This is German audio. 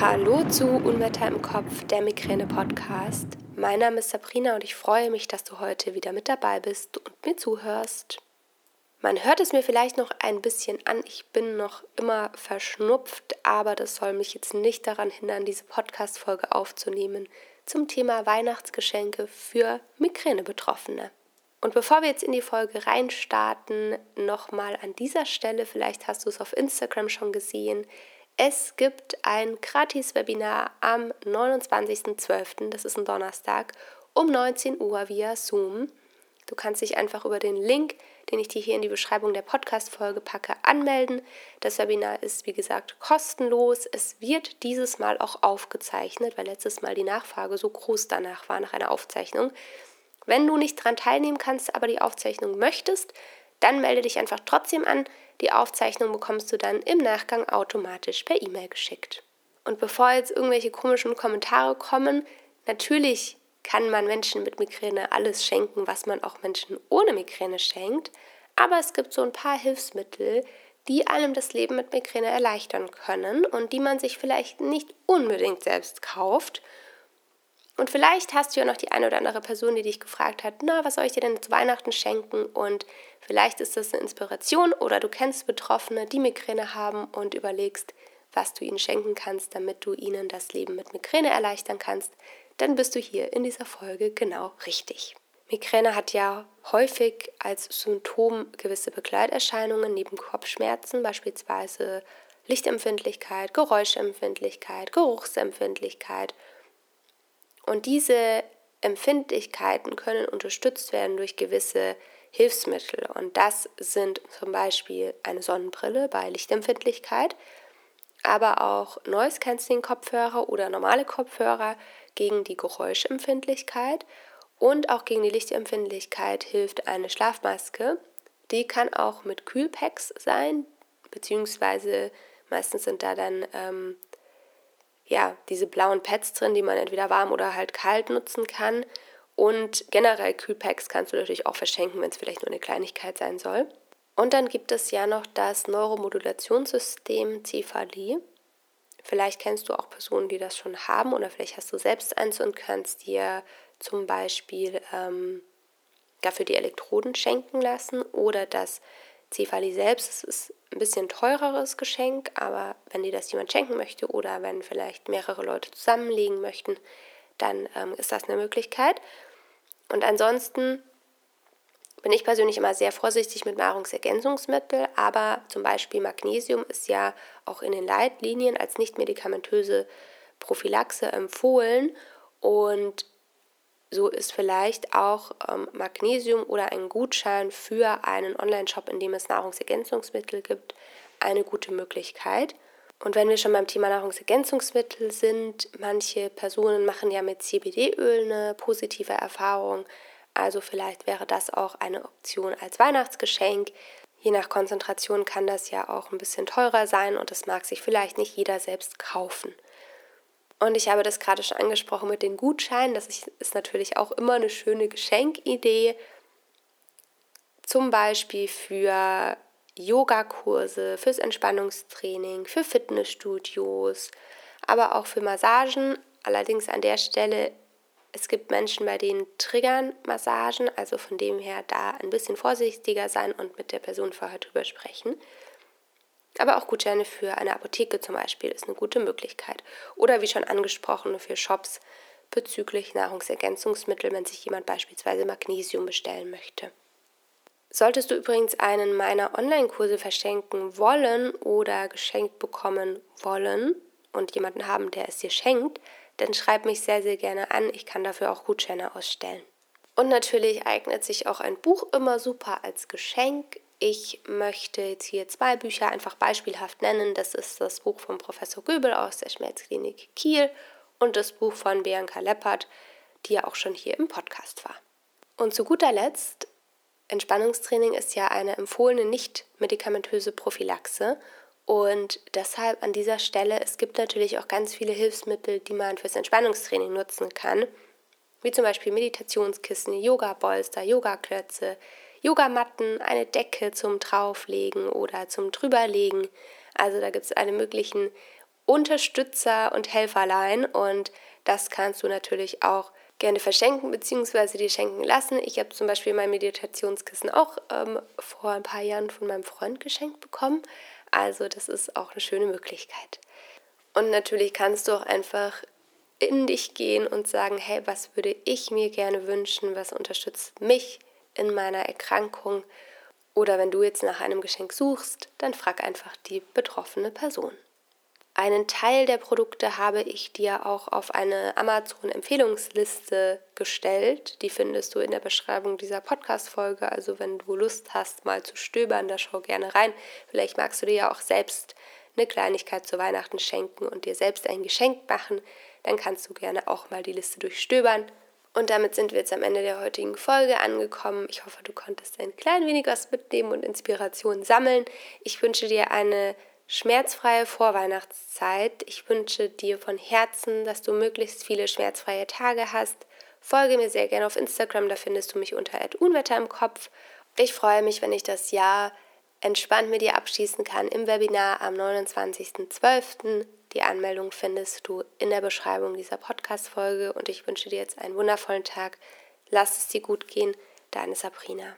Hallo zu Unwetter im Kopf, der Migräne-Podcast. Mein Name ist Sabrina und ich freue mich, dass du heute wieder mit dabei bist und mir zuhörst. Man hört es mir vielleicht noch ein bisschen an, ich bin noch immer verschnupft, aber das soll mich jetzt nicht daran hindern, diese Podcast-Folge aufzunehmen zum Thema Weihnachtsgeschenke für Migräne-Betroffene. Und bevor wir jetzt in die Folge reinstarten, nochmal an dieser Stelle, vielleicht hast du es auf Instagram schon gesehen, es gibt ein Gratis-Webinar am 29.12., das ist ein Donnerstag, um 19 Uhr via Zoom. Du kannst dich einfach über den Link, den ich dir hier in die Beschreibung der Podcast-Folge packe, anmelden. Das Webinar ist, wie gesagt, kostenlos. Es wird dieses Mal auch aufgezeichnet, weil letztes Mal die Nachfrage so groß danach war, nach einer Aufzeichnung. Wenn du nicht daran teilnehmen kannst, aber die Aufzeichnung möchtest, dann melde dich einfach trotzdem an. Die Aufzeichnung bekommst du dann im Nachgang automatisch per E-Mail geschickt. Und bevor jetzt irgendwelche komischen Kommentare kommen, natürlich kann man Menschen mit Migräne alles schenken, was man auch Menschen ohne Migräne schenkt. Aber es gibt so ein paar Hilfsmittel, die einem das Leben mit Migräne erleichtern können und die man sich vielleicht nicht unbedingt selbst kauft und vielleicht hast du ja noch die eine oder andere Person, die dich gefragt hat, na, was soll ich dir denn zu Weihnachten schenken? Und vielleicht ist das eine Inspiration oder du kennst Betroffene, die Migräne haben und überlegst, was du ihnen schenken kannst, damit du ihnen das Leben mit Migräne erleichtern kannst, dann bist du hier in dieser Folge genau richtig. Migräne hat ja häufig als Symptom gewisse Begleiterscheinungen neben Kopfschmerzen, beispielsweise Lichtempfindlichkeit, Geräuschempfindlichkeit, Geruchsempfindlichkeit und diese Empfindlichkeiten können unterstützt werden durch gewisse Hilfsmittel. Und das sind zum Beispiel eine Sonnenbrille bei Lichtempfindlichkeit, aber auch Noise Cancelling Kopfhörer oder normale Kopfhörer gegen die Geräuschempfindlichkeit und auch gegen die Lichtempfindlichkeit hilft eine Schlafmaske. Die kann auch mit Kühlpacks sein, beziehungsweise meistens sind da dann ähm, ja, diese blauen Pads drin, die man entweder warm oder halt kalt nutzen kann. Und generell Kühlpacks kannst du natürlich auch verschenken, wenn es vielleicht nur eine Kleinigkeit sein soll. Und dann gibt es ja noch das Neuromodulationssystem Cefali. Vielleicht kennst du auch Personen, die das schon haben oder vielleicht hast du selbst eins und kannst dir zum Beispiel ähm, dafür die Elektroden schenken lassen oder das Cefali selbst. Ist ein bisschen teureres Geschenk, aber wenn dir das jemand schenken möchte oder wenn vielleicht mehrere Leute zusammenlegen möchten, dann ähm, ist das eine Möglichkeit. Und ansonsten bin ich persönlich immer sehr vorsichtig mit Nahrungsergänzungsmitteln, aber zum Beispiel Magnesium ist ja auch in den Leitlinien als nicht medikamentöse Prophylaxe empfohlen und so ist vielleicht auch ähm, Magnesium oder ein Gutschein für einen Online-Shop, in dem es Nahrungsergänzungsmittel gibt, eine gute Möglichkeit. Und wenn wir schon beim Thema Nahrungsergänzungsmittel sind, manche Personen machen ja mit CBD-Öl eine positive Erfahrung. Also vielleicht wäre das auch eine Option als Weihnachtsgeschenk. Je nach Konzentration kann das ja auch ein bisschen teurer sein und das mag sich vielleicht nicht jeder selbst kaufen. Und ich habe das gerade schon angesprochen mit den Gutscheinen. Das ist natürlich auch immer eine schöne Geschenkidee. Zum Beispiel für Yogakurse, fürs Entspannungstraining, für Fitnessstudios, aber auch für Massagen. Allerdings an der Stelle, es gibt Menschen, bei denen triggern Massagen, also von dem her da ein bisschen vorsichtiger sein und mit der Person vorher drüber sprechen. Aber auch Gutscheine für eine Apotheke zum Beispiel ist eine gute Möglichkeit. Oder wie schon angesprochen, für Shops bezüglich Nahrungsergänzungsmittel, wenn sich jemand beispielsweise Magnesium bestellen möchte. Solltest du übrigens einen meiner Online-Kurse verschenken wollen oder geschenkt bekommen wollen und jemanden haben, der es dir schenkt, dann schreib mich sehr, sehr gerne an. Ich kann dafür auch Gutscheine ausstellen. Und natürlich eignet sich auch ein Buch immer super als Geschenk. Ich möchte jetzt hier zwei Bücher einfach beispielhaft nennen. Das ist das Buch von Professor Göbel aus der Schmerzklinik Kiel und das Buch von Bianca Leppert, die ja auch schon hier im Podcast war. Und zu guter Letzt, Entspannungstraining ist ja eine empfohlene nicht-medikamentöse Prophylaxe. Und deshalb an dieser Stelle, es gibt natürlich auch ganz viele Hilfsmittel, die man fürs Entspannungstraining nutzen kann, wie zum Beispiel Meditationskissen, Yoga-Bolster, Yogaklötze, Yogamatten, eine Decke zum Drauflegen oder zum Drüberlegen. Also da gibt es alle möglichen Unterstützer und Helferlein und das kannst du natürlich auch gerne verschenken bzw. dir schenken lassen. Ich habe zum Beispiel mein Meditationskissen auch ähm, vor ein paar Jahren von meinem Freund geschenkt bekommen. Also das ist auch eine schöne Möglichkeit. Und natürlich kannst du auch einfach in dich gehen und sagen, hey, was würde ich mir gerne wünschen, was unterstützt mich in meiner Erkrankung. Oder wenn du jetzt nach einem Geschenk suchst, dann frag einfach die betroffene Person. Einen Teil der Produkte habe ich dir auch auf eine Amazon-Empfehlungsliste gestellt. Die findest du in der Beschreibung dieser Podcast-Folge. Also, wenn du Lust hast, mal zu stöbern, da schau gerne rein. Vielleicht magst du dir ja auch selbst eine Kleinigkeit zu Weihnachten schenken und dir selbst ein Geschenk machen. Dann kannst du gerne auch mal die Liste durchstöbern. Und damit sind wir jetzt am Ende der heutigen Folge angekommen. Ich hoffe, du konntest ein klein wenig was mitnehmen und Inspiration sammeln. Ich wünsche dir eine schmerzfreie Vorweihnachtszeit. Ich wünsche dir von Herzen, dass du möglichst viele schmerzfreie Tage hast. Folge mir sehr gerne auf Instagram, da findest du mich unter Unwetter im Kopf. Ich freue mich, wenn ich das Jahr entspannt mit dir abschließen kann im Webinar am 29.12. Die Anmeldung findest du in der Beschreibung dieser Podcast-Folge und ich wünsche dir jetzt einen wundervollen Tag. Lass es dir gut gehen. Deine Sabrina.